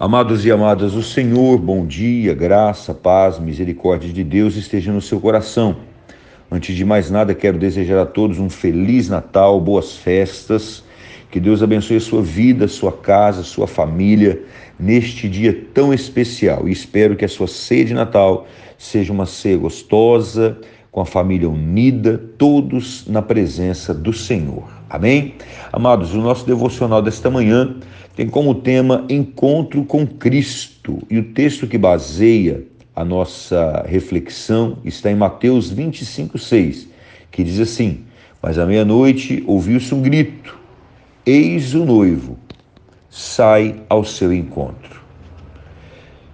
Amados e amadas, o Senhor, bom dia, graça, paz, misericórdia de Deus esteja no seu coração. Antes de mais nada, quero desejar a todos um feliz Natal, boas festas. Que Deus abençoe a sua vida, sua casa, sua família neste dia tão especial. E espero que a sua ceia de Natal seja uma ceia gostosa, com a família unida, todos na presença do Senhor. Amém? Amados, o nosso devocional desta manhã tem como tema Encontro com Cristo. E o texto que baseia a nossa reflexão está em Mateus 25, 6, que diz assim: Mas à meia-noite ouviu-se um grito: Eis o noivo, sai ao seu encontro.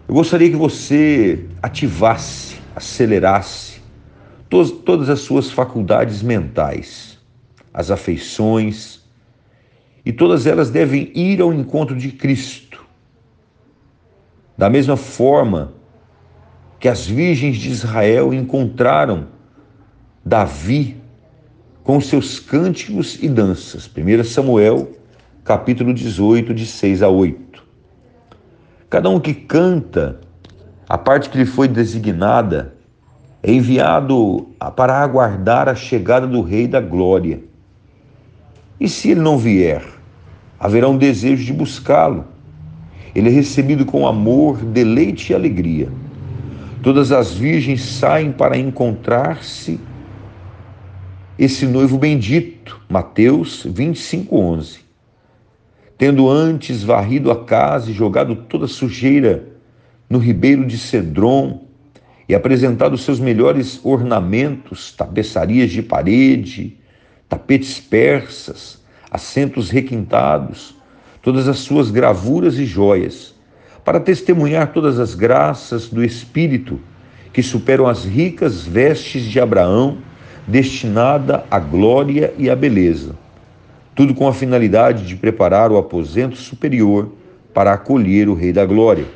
Eu gostaria que você ativasse, acelerasse todas as suas faculdades mentais, as afeições, e todas elas devem ir ao encontro de Cristo. Da mesma forma que as virgens de Israel encontraram Davi com seus cânticos e danças. 1 Samuel, capítulo 18, de 6 a 8. Cada um que canta a parte que lhe foi designada enviado para aguardar a chegada do Rei da Glória. E se ele não vier? haverá um desejo de buscá-lo. Ele é recebido com amor, deleite e alegria. Todas as virgens saem para encontrar-se esse noivo bendito, Mateus 25, 11. Tendo antes varrido a casa e jogado toda a sujeira no ribeiro de Cedron e apresentado seus melhores ornamentos, tapeçarias de parede, tapetes persas, assentos requintados, todas as suas gravuras e joias, para testemunhar todas as graças do Espírito que superam as ricas vestes de Abraão, destinada à glória e à beleza. Tudo com a finalidade de preparar o aposento superior para acolher o Rei da Glória.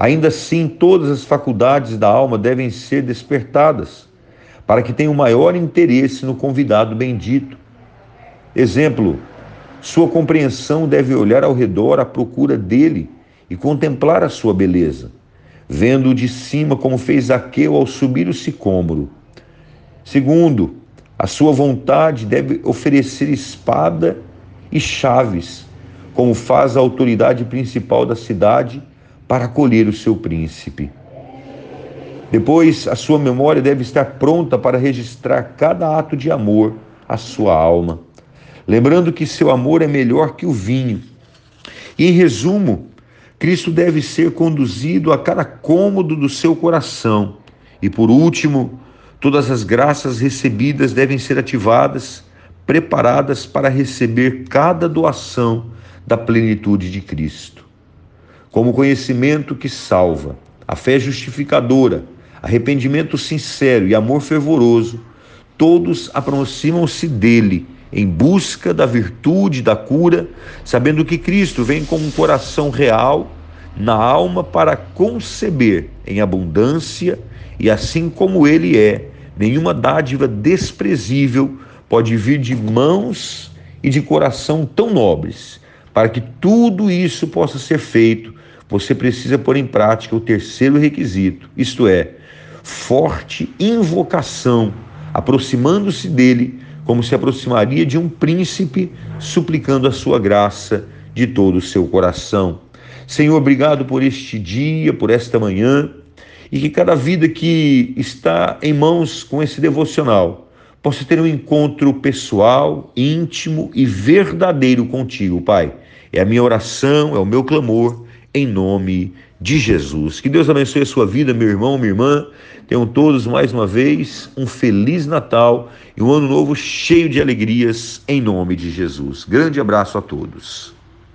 Ainda assim, todas as faculdades da alma devem ser despertadas, para que tenham maior interesse no convidado bendito, Exemplo: sua compreensão deve olhar ao redor à procura dele e contemplar a sua beleza, vendo-o de cima como fez Zaqueu ao subir o sicômoro. Segundo, a sua vontade deve oferecer espada e chaves, como faz a autoridade principal da cidade para acolher o seu príncipe. Depois, a sua memória deve estar pronta para registrar cada ato de amor à sua alma lembrando que seu amor é melhor que o vinho. E, em resumo, Cristo deve ser conduzido a cada cômodo do seu coração. E, por último, todas as graças recebidas devem ser ativadas, preparadas para receber cada doação da plenitude de Cristo. Como conhecimento que salva, a fé justificadora, arrependimento sincero e amor fervoroso, todos aproximam-se dele em busca da virtude, da cura, sabendo que Cristo vem com um coração real na alma para conceber em abundância e assim como ele é, nenhuma dádiva desprezível pode vir de mãos e de coração tão nobres. Para que tudo isso possa ser feito, você precisa pôr em prática o terceiro requisito, isto é, forte invocação, aproximando-se dele como se aproximaria de um príncipe, suplicando a sua graça de todo o seu coração. Senhor, obrigado por este dia, por esta manhã, e que cada vida que está em mãos com esse devocional possa ter um encontro pessoal, íntimo e verdadeiro contigo, Pai. É a minha oração, é o meu clamor, em nome de Jesus. Que Deus abençoe a sua vida, meu irmão, minha irmã. Tenham todos mais uma vez um feliz Natal e um ano novo cheio de alegrias em nome de Jesus. Grande abraço a todos.